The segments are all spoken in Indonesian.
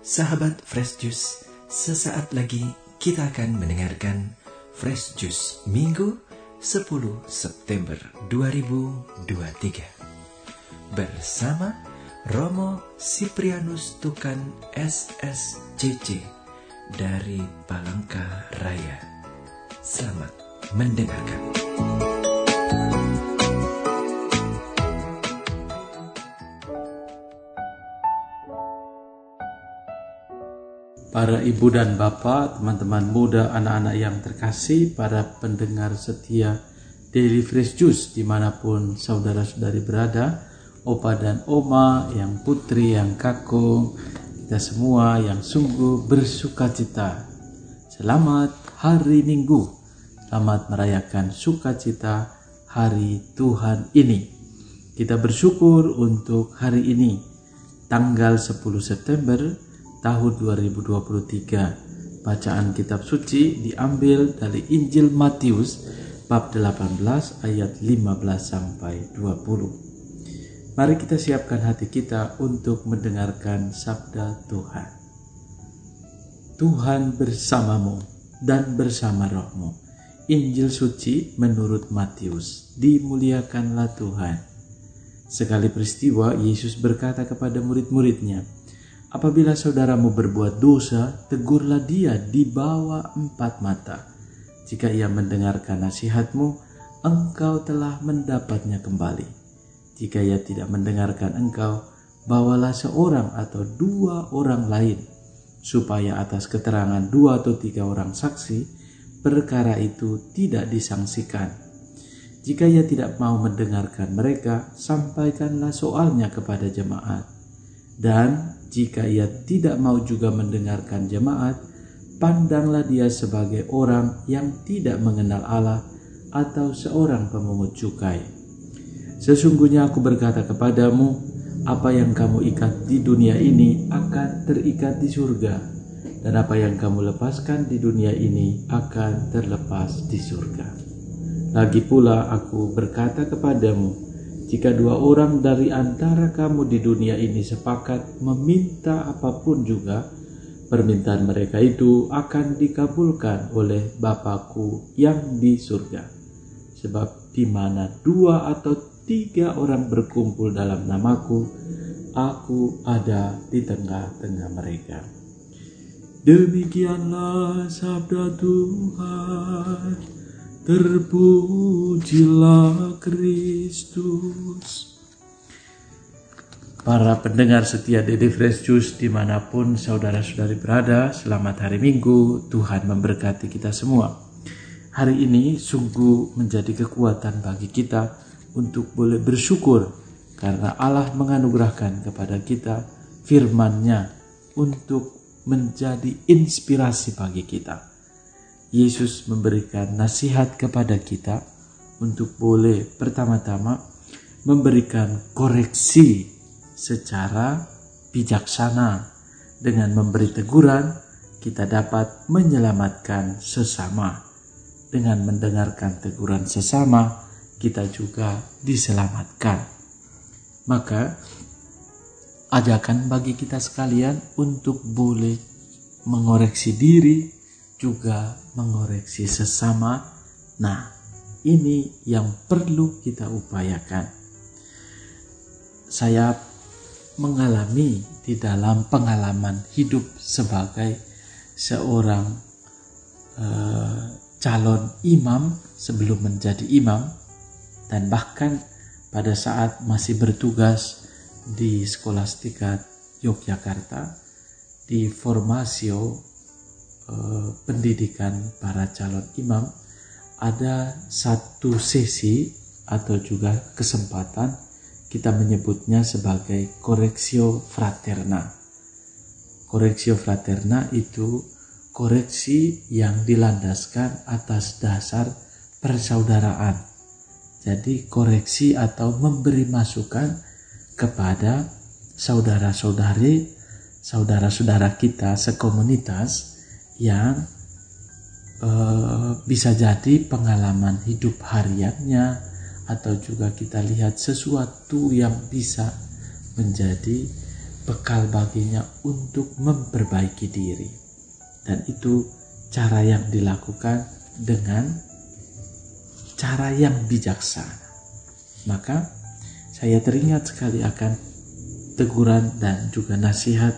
Sahabat Fresh Juice, sesaat lagi kita akan mendengarkan Fresh Juice Minggu 10 September 2023 bersama Romo Siprianus Tukan SSCC dari Palangka Raya. Selamat mendengarkan. Para ibu dan bapak, teman-teman muda, anak-anak yang terkasih, para pendengar setia Daily Fresh Juice di mana pun saudara-saudari berada, opa dan oma, yang putri, yang kakung, kita semua yang sungguh bersuka cita. Selamat hari Minggu, selamat merayakan sukacita hari Tuhan ini. Kita bersyukur untuk hari ini, tanggal 10 September tahun 2023. Bacaan kitab suci diambil dari Injil Matius bab 18 ayat 15 sampai 20. Mari kita siapkan hati kita untuk mendengarkan sabda Tuhan. Tuhan bersamamu dan bersama rohmu. Injil suci menurut Matius. Dimuliakanlah Tuhan. Sekali peristiwa, Yesus berkata kepada murid-muridnya, Apabila saudaramu berbuat dosa, tegurlah dia di bawah empat mata. Jika ia mendengarkan nasihatmu, engkau telah mendapatnya kembali. Jika ia tidak mendengarkan engkau, bawalah seorang atau dua orang lain, supaya atas keterangan dua atau tiga orang saksi, perkara itu tidak disangsikan. Jika ia tidak mau mendengarkan mereka, sampaikanlah soalnya kepada jemaat. Dan jika ia tidak mau juga mendengarkan jemaat, pandanglah dia sebagai orang yang tidak mengenal Allah atau seorang pemungut cukai. Sesungguhnya aku berkata kepadamu, apa yang kamu ikat di dunia ini akan terikat di surga, dan apa yang kamu lepaskan di dunia ini akan terlepas di surga. Lagi pula aku berkata kepadamu, jika dua orang dari antara kamu di dunia ini sepakat meminta apa pun juga, permintaan mereka itu akan dikabulkan oleh Bapakku yang di surga. Sebab di mana dua atau tiga orang berkumpul dalam namaku, aku ada di tengah-tengah mereka. Demikianlah sabda Tuhan. Terpujilah Kristus. Para pendengar setia Dede Fresh Juice di mana pun saudara-saudari berada, selamat hari Minggu, Tuhan memberkati kita semua. Hari ini sungguh menjadi kekuatan bagi kita untuk boleh bersyukur karena Allah menganugerahkan kepada kita firman-Nya untuk menjadi inspirasi bagi kita. Yesus memberikan nasihat kepada kita untuk boleh pertama-tama memberikan koreksi secara bijaksana. Dengan memberi teguran kita dapat menyelamatkan sesama. Dengan mendengarkan teguran sesama kita juga diselamatkan. Maka ajakan bagi kita sekalian untuk boleh mengoreksi diri juga mengoreksi sesama. Nah, ini yang perlu kita upayakan. Saya mengalami di dalam pengalaman hidup sebagai seorang uh, calon imam sebelum menjadi imam dan bahkan pada saat masih bertugas di Skolastika Yogyakarta di Formasio Eh, pendidikan para calon imam ada satu sesi atau juga kesempatan kita menyebutnya sebagai koreksio fraterna. Koreksio fraterna itu koreksi yang dilandaskan atas dasar persaudaraan. Jadi koreksi atau memberi masukan kepada saudara-saudari, saudara-saudara kita sekomunitas yang uh, bisa jadi pengalaman hidup hariannya atau juga kita lihat sesuatu yang bisa menjadi bekal baginya untuk memperbaiki diri. Dan itu cara yang dilakukan dengan cara yang bijaksana. Maka saya teringat sekali akan teguran dan juga nasihat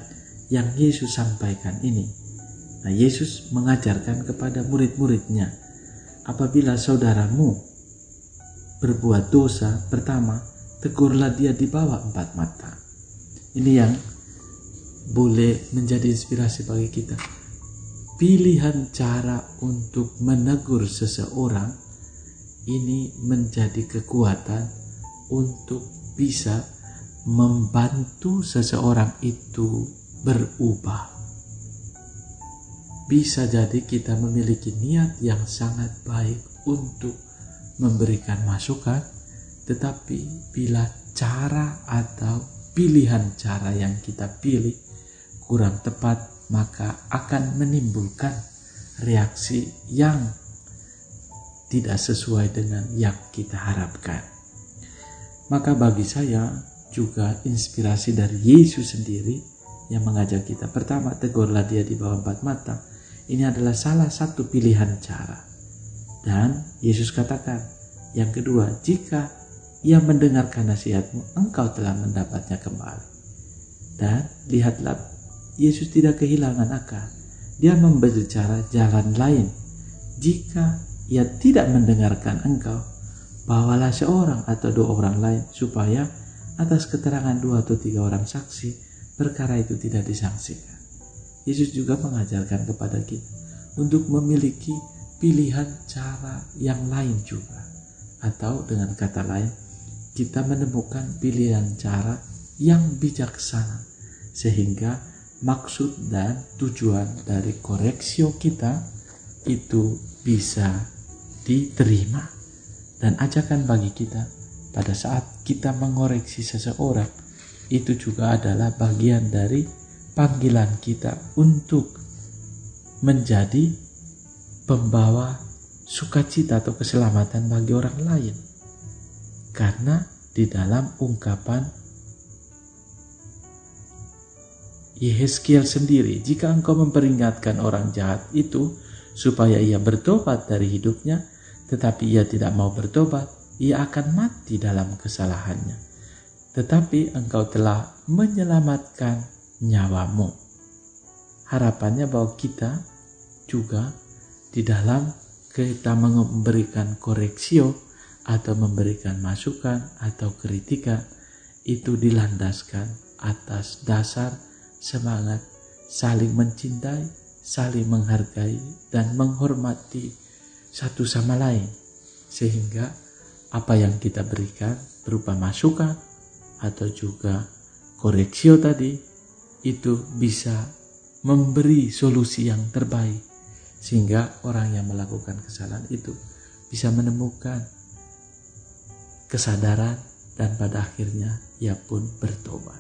yang Yesus sampaikan ini. Nah, Yesus mengajarkan kepada murid-muridnya, apabila saudaramu berbuat dosa, pertama, tegurlah dia di bawah empat mata. Ini yang boleh menjadi inspirasi bagi kita. Pilihan cara untuk menegur seseorang ini menjadi kekuatan untuk bisa membantu seseorang itu berubah. Bisa jadi kita memiliki niat yang sangat baik untuk memberikan masukan, tetapi bila cara atau pilihan cara yang kita pilih kurang tepat, maka akan menimbulkan reaksi yang tidak sesuai dengan yang kita harapkan. Maka bagi saya juga inspirasi dari Yesus sendiri yang mengajak kita. Pertama, tegurlah dia di bawah empat mata. Ini adalah salah satu pilihan cara. Dan Yesus katakan, yang kedua, jika ia mendengarkan nasihatmu, engkau telah mendapatnya kembali. Dan lihatlah, Yesus tidak kehilangan akal. Dia membicara jalan lain. Jika ia tidak mendengarkan engkau, bawalah seorang atau dua orang lain supaya atas keterangan dua atau tiga orang saksi perkara itu tidak disangsikan. Yesus juga mengajarkan kepada kita untuk memiliki pilihan cara yang lain juga. Atau dengan kata lain kita menemukan pilihan cara yang bijaksana. Sehingga maksud dan tujuan dari koreksio kita itu bisa diterima dan ajakan bagi kita pada saat kita mengoreksi seseorang itu juga adalah bagian dari panggilan kita untuk menjadi pembawa sukacita atau keselamatan bagi orang lain. Karena di dalam ungkapan Yehezkiel sendiri, jika engkau memperingatkan orang jahat itu supaya ia bertobat dari hidupnya, tetapi ia tidak mau bertobat, ia akan mati dalam kesalahannya. Tetapi engkau telah menyelamatkan nyawamu. Harapannya bahwa kita juga di dalam kita memberikan koreksio atau memberikan masukan atau kritikan itu dilandaskan atas dasar semangat saling mencintai, saling menghargai dan menghormati satu sama lain sehingga apa yang kita berikan berupa masukan atau juga koreksio tadi itu bisa memberi solusi yang terbaik. Sehingga orang yang melakukan kesalahan itu bisa menemukan kesadaran dan pada akhirnya ia pun bertobat.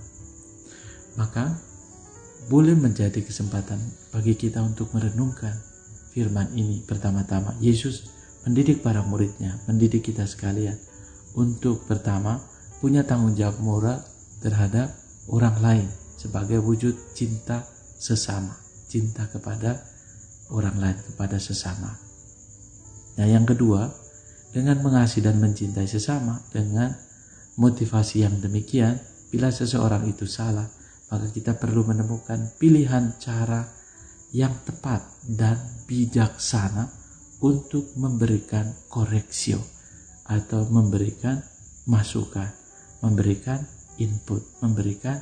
Maka boleh menjadi kesempatan bagi kita untuk merenungkan firman ini pertama-tama. Yesus mendidik para muridnya, mendidik kita sekalian untuk pertama punya tanggung jawab moral terhadap orang lain sebagai wujud cinta sesama, cinta kepada orang lain kepada sesama. Nah, yang kedua, dengan mengasihi dan mencintai sesama dengan motivasi yang demikian, bila seseorang itu salah, maka kita perlu menemukan pilihan cara yang tepat dan bijaksana untuk memberikan koreksio atau memberikan masukan, memberikan input, memberikan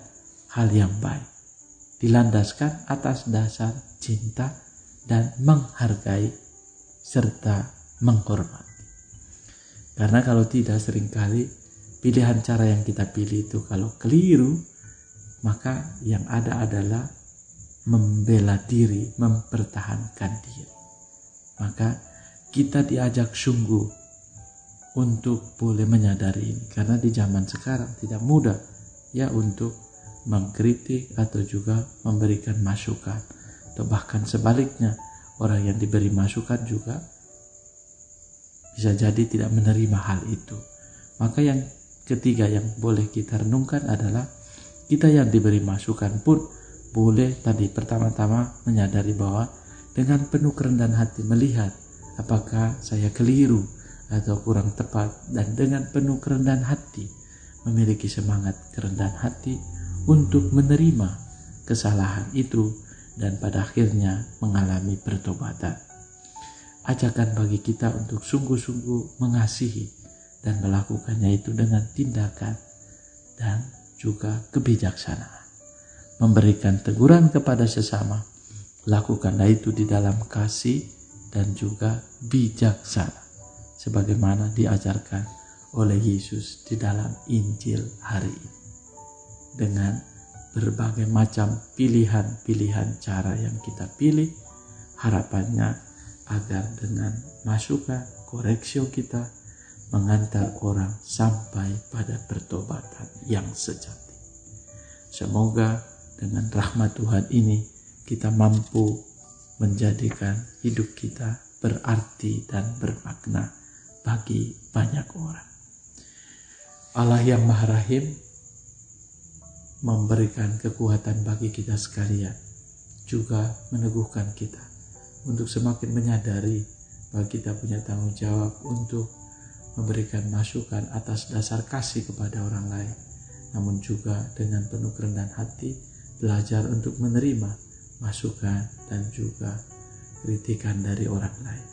hal yang baik. Dilandaskan atas dasar cinta dan menghargai serta menghormati. Karena kalau tidak sering kali pilihan cara yang kita pilih itu kalau keliru, maka yang ada adalah membela diri, mempertahankan diri. Maka kita diajak sungguh untuk boleh menyadari ini karena di zaman sekarang tidak mudah ya untuk mengkritik atau juga memberikan masukan atau bahkan sebaliknya orang yang diberi masukan juga bisa jadi tidak menerima hal itu. Maka yang ketiga yang boleh kita renungkan adalah kita yang diberi masukan pun boleh tadi pertama-tama menyadari bahwa dengan penuh kerendahan hati melihat apakah saya keliru atau kurang tepat dan dengan penuh kerendahan hati memiliki semangat kerendahan hati untuk menerima kesalahan itu dan pada akhirnya mengalami pertobatan. Ajakan bagi kita untuk sungguh-sungguh mengasihi dan melakukannya itu dengan tindakan dan juga kebijaksanaan. Memberikan teguran kepada sesama, lakukanlah itu di dalam kasih dan juga bijaksana. Sebagaimana diajarkan oleh Yesus di dalam Injil hari ini. Dengan berbagai macam pilihan-pilihan cara yang kita pilih, harapannya agar dengan masukan, koreksi kita, mengantar orang sampai pada pertobatan yang sejati. Semoga dengan rahmat Tuhan ini kita mampu menjadikan hidup kita berarti dan bermakna bagi banyak orang. Allah yang Maha Rahim memberikan kekuatan bagi kita sekalian, juga meneguhkan kita untuk semakin menyadari bahwa kita punya tanggung jawab untuk memberikan masukan atas dasar kasih kepada orang lain, namun juga dengan penuh kerendahan hati belajar untuk menerima masukan dan juga kritikan dari orang lain.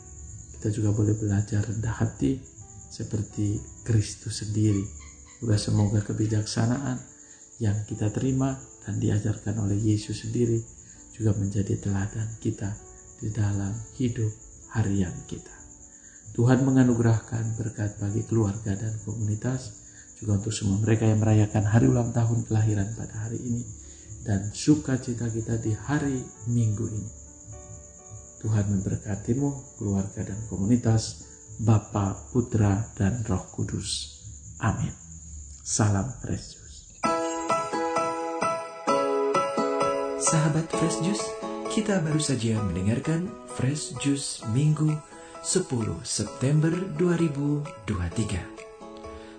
Kita juga boleh belajar rendah hati seperti Kristus sendiri. Semoga kebijaksanaan yang kita terima dan diajarkan oleh Yesus sendiri juga menjadi teladan kita di dalam hidup harian kita. Tuhan menganugerahkan berkat bagi keluarga dan komunitas, juga untuk semua mereka yang merayakan hari ulang tahun kelahiran pada hari ini, dan sukacita kita di hari Minggu ini. Tuhan memberkatimu, keluarga dan komunitas, Bapa, Putra, dan Roh Kudus. Amin. Salam Fresh Sahabat Fresh Juice, kita baru saja mendengarkan Fresh Juice Minggu 10 September 2023.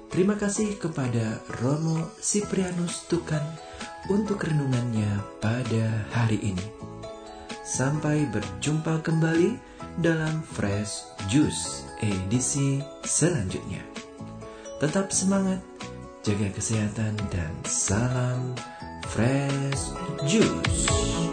Terima kasih kepada Romo Siprianus Tukan untuk renungannya pada hari ini. Sampai berjumpa kembali dalam Fresh Juice edisi selanjutnya. Tetap semangat, jaga kesehatan, dan salam Fresh Juice.